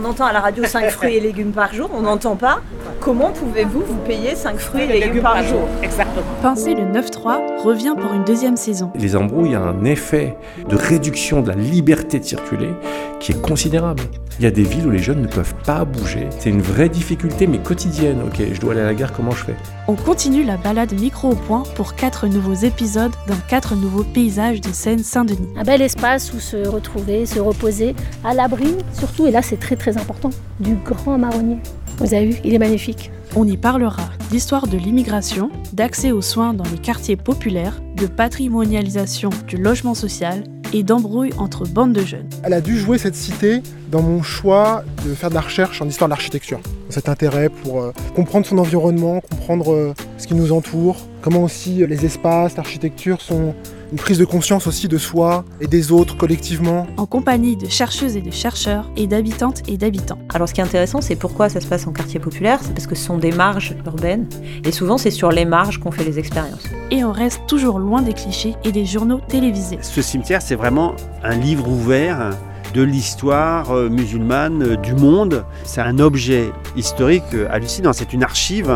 On entend à la radio 5 fruits et légumes par jour, on n'entend pas. Comment pouvez-vous vous payer 5 fruits et légumes par jour Exactement. Penser le 9-3 revient pour une deuxième saison. Les embrouilles ont un effet de réduction de la liberté de circuler qui est considérable. Il y a des villes où les jeunes ne peuvent pas bouger. C'est une vraie difficulté, mais quotidienne. Ok, je dois aller à la gare, comment je fais? On continue la balade micro au point pour quatre nouveaux épisodes dans quatre nouveaux paysages de Seine-Saint-Denis. Un bel espace où se retrouver, se reposer, à l'abri, surtout, et là c'est très très important, du grand marronnier. Vous avez vu, il est magnifique. On y parlera d'histoire de l'immigration, d'accès aux soins dans les quartiers populaires, de patrimonialisation du logement social et d'embrouilles entre bandes de jeunes. Elle a dû jouer cette cité dans mon choix de faire de la recherche en histoire de l'architecture. Cet intérêt pour euh, comprendre son environnement, comprendre euh, ce qui nous entoure, comment aussi euh, les espaces, l'architecture sont une prise de conscience aussi de soi et des autres collectivement. En compagnie de chercheuses et de chercheurs et d'habitantes et d'habitants. Alors ce qui est intéressant, c'est pourquoi ça se passe en quartier populaire, c'est parce que ce sont des marges urbaines, et souvent c'est sur les marges qu'on fait les expériences. Et on reste toujours loin des clichés et des journaux télévisés. Ce cimetière, c'est vraiment un livre ouvert de l'histoire euh, musulmane euh, du monde. C'est un objet historique euh, hallucinant, c'est une archive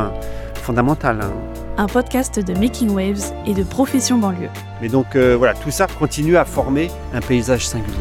fondamentale. hein. Un podcast de Making Waves et de Profession Banlieue. Mais donc euh, voilà, tout ça continue à former un paysage singulier.